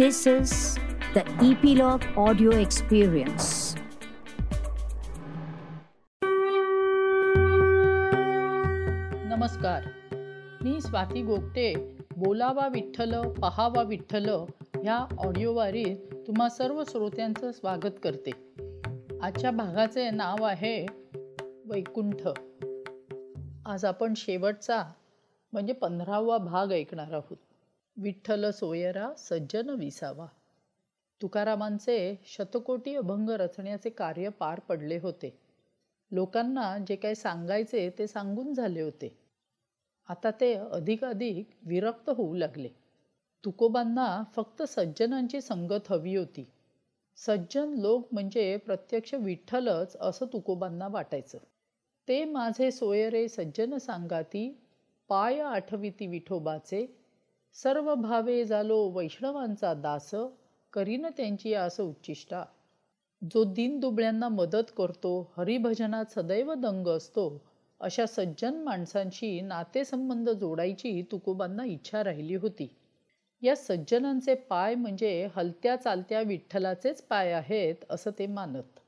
This is the Epilogue Audio Experience. नमस्कार. मी स्वाती गोगटे. बोलावा विठ्ठल पहावा विठ्ठल ह्या ऑडिओवारीत तुम्हा सर्व श्रोत्यांचं स्वागत करते. आजच्या भागाचे नाव आहे वैकुंठ. आज आपण शेवटचा म्हणजे पंधरावा भाग ऐकणार आहोत. विठ्ठल सोयरा सज्जन विसावा. तुकारामांचे शतकोटी अभंग रचण्याचे कार्य पार पडले होते. लोकांना जे काही सांगायचे ते सांगून झाले होते. आता ते अधिकाधिक विरक्त होऊ लागले. तुकोबांना फक्त सज्जनांची संगत हवी होती. सज्जन लोक म्हणजे प्रत्यक्ष विठ्ठलच असं तुकोबांना वाटायचं. ते माझे सोयरे सज्जन सांगाती पाय आठविती विठोबाचे सर्व भावे झालो वैष्णवांचा दास करीन त्यांची आस उच्चिष्टा. जो दिन दुबळ्यांना मदत करतो हरिभजनात सदैव दंग असतो अशा सज्जन माणसांशी नातेसंबंध जोडायची तुकोबांना इच्छा राहिली होती. या सज्जनांचे पाय म्हणजे हलत्या चालत्या विठ्ठलाचेच पाय आहेत असं ते मानत.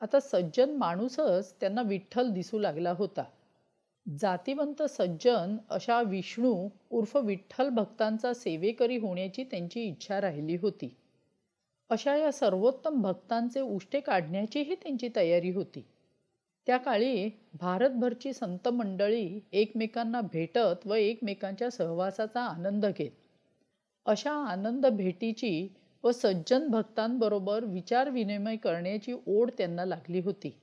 आता सज्जन माणूसच त्यांना विठ्ठल दिसू लागला होता. जातिवंत सज्जन अशा विष्णू उर्फ विठ्ठल भक्तांचा सेवेकरी होण्याची त्यांची इच्छा राहिली होती. अशा या सर्वोत्तम भक्तांचे उष्टे काढण्याचीही त्यांची तयारी होती. त्या काळी भारतभरची संत मंडळी एकमेकांना भेटत व एकमेकांच्या सहवासाचा आनंद घेत. अशा आनंद भेटीची व सज्जन भक्तांबरोबर विचारविनिमय करण्याची ओढ त्यांना लागली होती.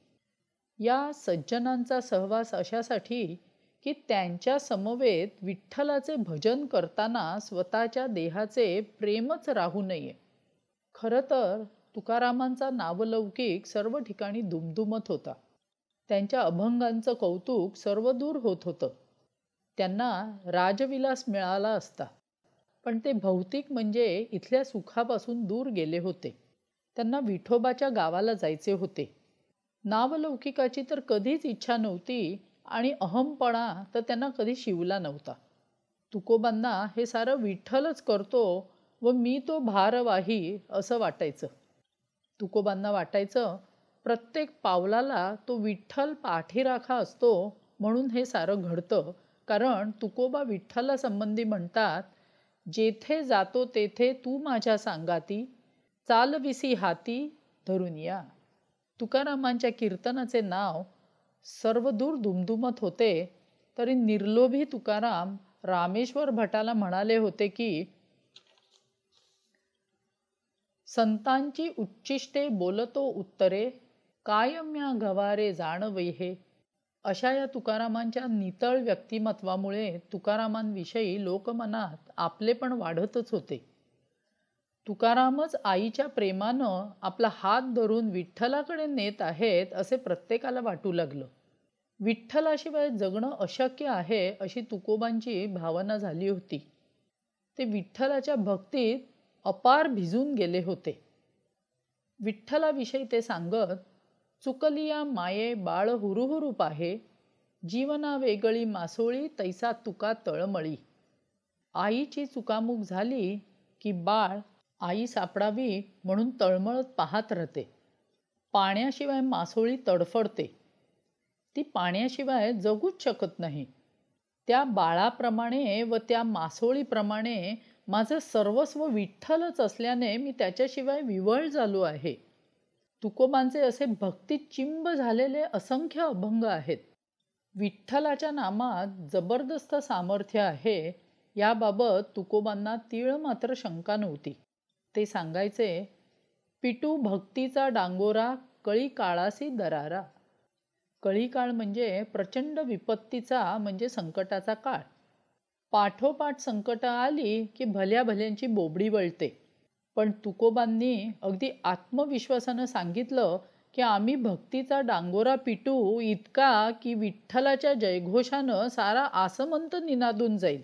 या सज्जनांचा सहवास अशासाठी की त्यांच्या समवेत विठ्ठलाचे भजन करताना स्वतःच्या देहाचे प्रेमच राहू नये. खरं तर तुकारामांचा नावलौकिक सर्व ठिकाणी दुमदुमत होता. त्यांच्या अभंगांचं कौतुक सर्वदूर होत होतं. त्यांना राजविलास मिळाला असता. पण ते भौतिक म्हणजे इथल्या सुखापासून दूर गेले होते. त्यांना विठोबाच्या गावाला जायचे होते. नावलौकिकाची तर कधीच इच्छा नव्हती आणि अहमपणा तर त्यांना कधी शिवला नव्हता. तुकोबांना हे सारं विठ्ठलच करतो व मी तो भारवाही असं वाटायचं. तुकोबांना वाटायचं प्रत्येक पावलाला तो विठ्ठल पाठीराखा असतो म्हणून हे सारं घडतं. कारण तुकोबा विठ्ठला संबंधी म्हणतात जेथे जातो तेथे तू माझ्या सांगाती चालविसी हाती धरून या. तुकारामांच्या कीर्तनाचे नाव सर्वदूर दुमदुमत होते तरी निर्लोभी तुकाराम रामेश्वर भटाला म्हणाले होते की संतांची उच्चिष्टे बोलतो उत्तरे कायम्या गवारे जाणवै हे अशा या तुकारामांच्या नितळ व्यक्तिमत्वामुळे तुकारामांविषयी लोकमनात आपले पण वाढतच होते. तुकारामच आईच्या प्रेमानं आपला हात धरून विठ्ठलाकडे नेत आहेत असे प्रत्येकाला वाटू लागलं. विठ्ठलाशिवाय जगणं अशक्य आहे अशी तुकोबांची भावना झाली होती. ते विठ्ठलाच्या भक्तीत अपार भिजून गेले होते. विठ्ठलाविषयी ते सांगत चुकलिया माये बाळ हुरुहुरूप आहे जीवना वेगळी मासोळी तैसा तुका तळमळी. आईची चुकामुक झाली की बाळ आई सापडावी म्हणून तळमळत पाहत राहते पाण्याशिवाय मासोळी तडफडते. ती पाण्याशिवाय जगूच शकत नाही. त्या बाळाप्रमाणे व त्या मासोळीप्रमाणे माझं सर्वस्व विठ्ठलच असल्याने मी त्याच्याशिवाय विवळ झालो आहे. तुकोबांचे असे भक्ती चिंब झालेले असंख्य अभंग आहेत. विठ्ठलाच्या नामात जबरदस्त सामर्थ्य आहे. याबाबत तुकोबांना तीळ मात्र शंका नव्हती. ते सांगायचे पिटू भक्तीचा डांगोरा कळी काळासी दरारा. कळी काळ म्हणजे प्रचंड विपत्तीचा म्हणजे संकटाचा काळ. पाठोपाठ संकट आली की भल्या भल्यांची बोबडी वळते. पण तुकोबांनी अगदी आत्मविश्वासानं सांगितलं की आम्ही भक्तीचा डांगोरा पिटू इतका की विठ्ठलाच्या जयघोषानं सारा आसमंत निनादून जाईल.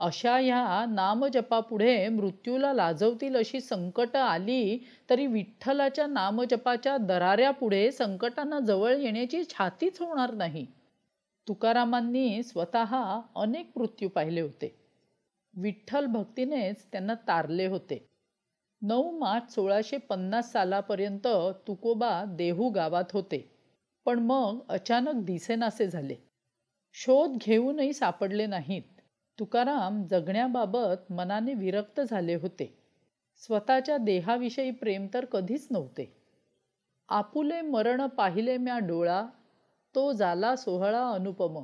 अशा ह्या नामजपापुढे मृत्यूला लाजवतील अशी संकटं आली तरी विठ्ठलाच्या नामजपाच्या दराऱ्यापुढे संकटांना जवळ येण्याची छातीच होणार नाही. तुकारामांनी स्वतः अनेक मृत्यू पाहिले होते. विठ्ठल भक्तीनेच त्यांना तारले होते. नऊ मार्च सोळाशे पन्नास सालापर्यंत तुकोबा देहू गावात होते. पण मग अचानक दिसेनासे झाले. शोध घेऊनही सापडले नाहीत. तुकाराम जगण्याबाबत मनाने विरक्त झाले होते. स्वतःच्या देहाविषयी प्रेम तर कधीच नव्हते. आपुले मरण पाहिले म्या डोळा तो झाला सोहळा अनुपम.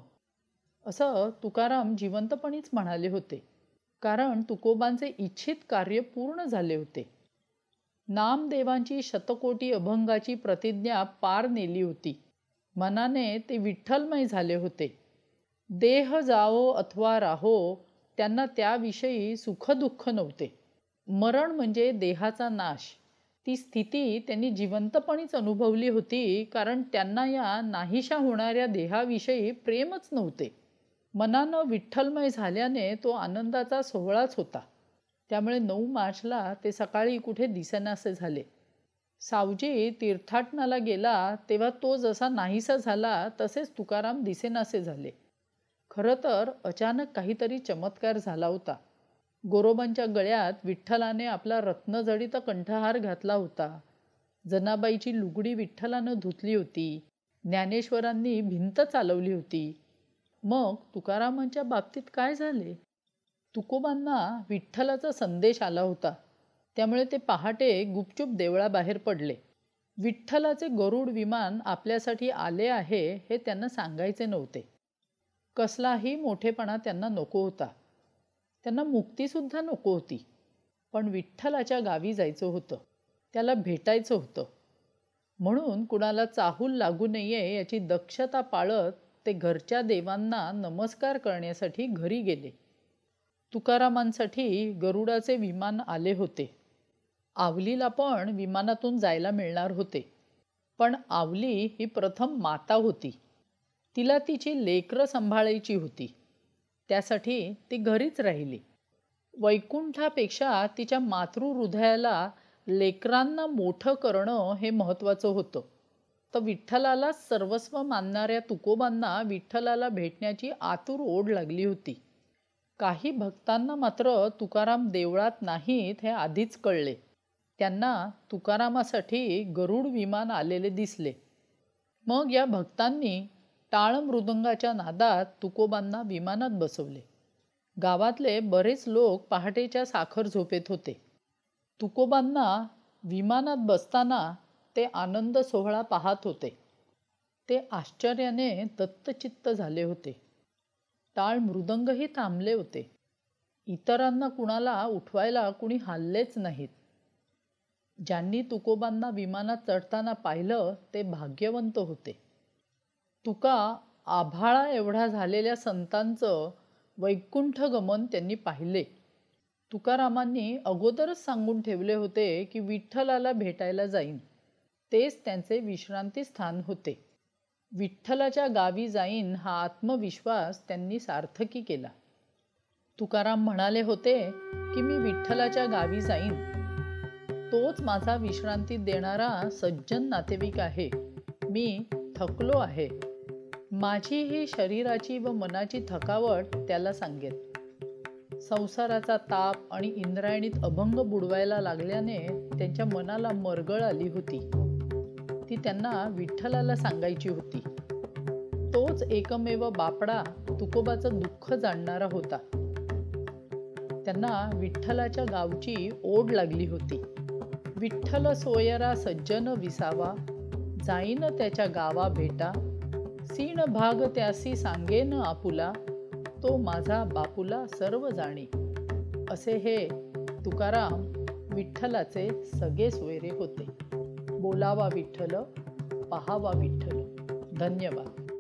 असं तुकाराम जिवंतपणीच म्हणाले होते. कारण तुकोबांचे इच्छित कार्य पूर्ण झाले होते. नामदेवांची शतकोटी अभंगाची प्रतिज्ञा पार नेली होती. मनाने ते विठ्ठलमय झाले होते. देह जावो अथवा राहो त्यांना त्याविषयी सुखदुःख नव्हते. मरण म्हणजे देहाचा नाश. ती स्थिती त्यांनी जिवंतपणीच अनुभवली होती कारण त्यांना या नाहीशा होणाऱ्या देहाविषयी प्रेमच नव्हते. मनानं विठ्ठलमय झाल्याने तो आनंदाचा सोहळाच होता. त्यामुळे नऊ मार्चला ते सकाळी कुठे दिसेनासे झाले. सावजी तीर्थाटनाला गेला तेव्हा तो जसा नाहीसा झाला तसेच तुकाराम दिसेनासे झाले. खरं तर अचानक काहीतरी चमत्कार झाला होता. गोरोबांच्या गळ्यात विठ्ठलाने आपला रत्नजडीत कंठहार घातला होता. जनाबाईची लुगडी विठ्ठलानं धुतली होती. ज्ञानेश्वरांनी भिंत चालवली होती. मग तुकारामांच्या बाबतीत काय झाले? तुकोबांना विठ्ठलाचा संदेश आला होता. त्यामुळे ते पहाटे गुपचूप देवळाबाहेर पडले. विठ्ठलाचे गरुड विमान आपल्यासाठी आले आहे हे त्यांना सांगायचे नव्हते. कसलाही मोठेपणा त्यांना नको होता. त्यांना मुक्तीसुद्धा नको होती. पण विठ्ठलाच्या गावी जायचं होतं. त्याला भेटायचं होतं. म्हणून कुणाला चाहूल लागू नये याची दक्षता पाळत ते घरच्या देवांना नमस्कार करण्यासाठी घरी गेले. तुकारामांसाठी गरुडाचे विमान आले होते. आवलीला पण विमानातून जायला मिळणार होते. पण आवली ही प्रथम माता होती. तिला तिची लेकरं सांभाळायची होती. त्यासाठी ती घरीच राहिली. वैकुंठापेक्षा तिच्या मातृहृदयाला लेकरांना मोठं करणं हे महत्त्वाचं होतं. तर विठ्ठलाला सर्वस्व मानणाऱ्या तुकोबांना विठ्ठलाला भेटण्याची आतुर ओढ लागली होती. काही भक्तांना मात्र तुकाराम देवळात नाहीत हे आधीच कळले. त्यांना तुकारामासाठी गरुड विमान आलेले दिसले. मग या भक्तांनी टाळ मृदंगाच्या नादात तुकोबांना विमानात बसवले. गावातले बरेच लोक पहाटेच्या साखर झोपेत होते. तुकोबांना विमानात बसताना ते आनंद सोहळा पाहत होते. ते आश्चर्याने दत्तचित्त झाले होते. टाळ मृदंगही थांबले होते. इतरांना कुणाला उठवायला कुणी हल्लेच नाहीत. ज्यांनी तुकोबांना विमानात चढताना पाहिलं ते भाग्यवंत होते. तुका आभाळा एवढा झालेल्या संतांचं वैकुंठ गमन त्यांनी पाहिले. तुकारामांनी अगोदरच सांगून ठेवले होते की विठ्ठलाला भेटायला जाईन. तेच त्यांचे विश्रांती स्थान होते. विठ्ठलाच्या गावी जाईन हा आत्मविश्वास त्यांनी सार्थकी केला. तुकाराम म्हणाले होते की मी विठ्ठलाच्या गावी जाईन. तोच माझा विश्रांती देणारा सज्जन नातेवाईक आहे. मी थकलो आहे. माझी ही शरीराची व मनाची थकावट त्याला सांगेल संसाराचा ताप आणि इंद्रायणीत अभंग बुडवायला लागल्याने त्यांच्या मनाला मरगळ आली होती. ती त्यांना विठ्ठलाला सांगायची होती. तोच एकमेव बापडा तुकोबाचं दुःख जाणणारा होता. त्यांना विठ्ठलाच्या गावची ओढ लागली होती. विठ्ठल सोयरा सज्जन विसावा जाईन त्याच्या गावा भेटा सीण भाग त्यासी सांगेन आपुला तो माझा बापूला सर्व जाणी. असे हे तुकाराम विठ्ठलाचे सगळे सोयरे होते. बोलावा विठ्ठल पहावा विठ्ठल. धन्यवाद.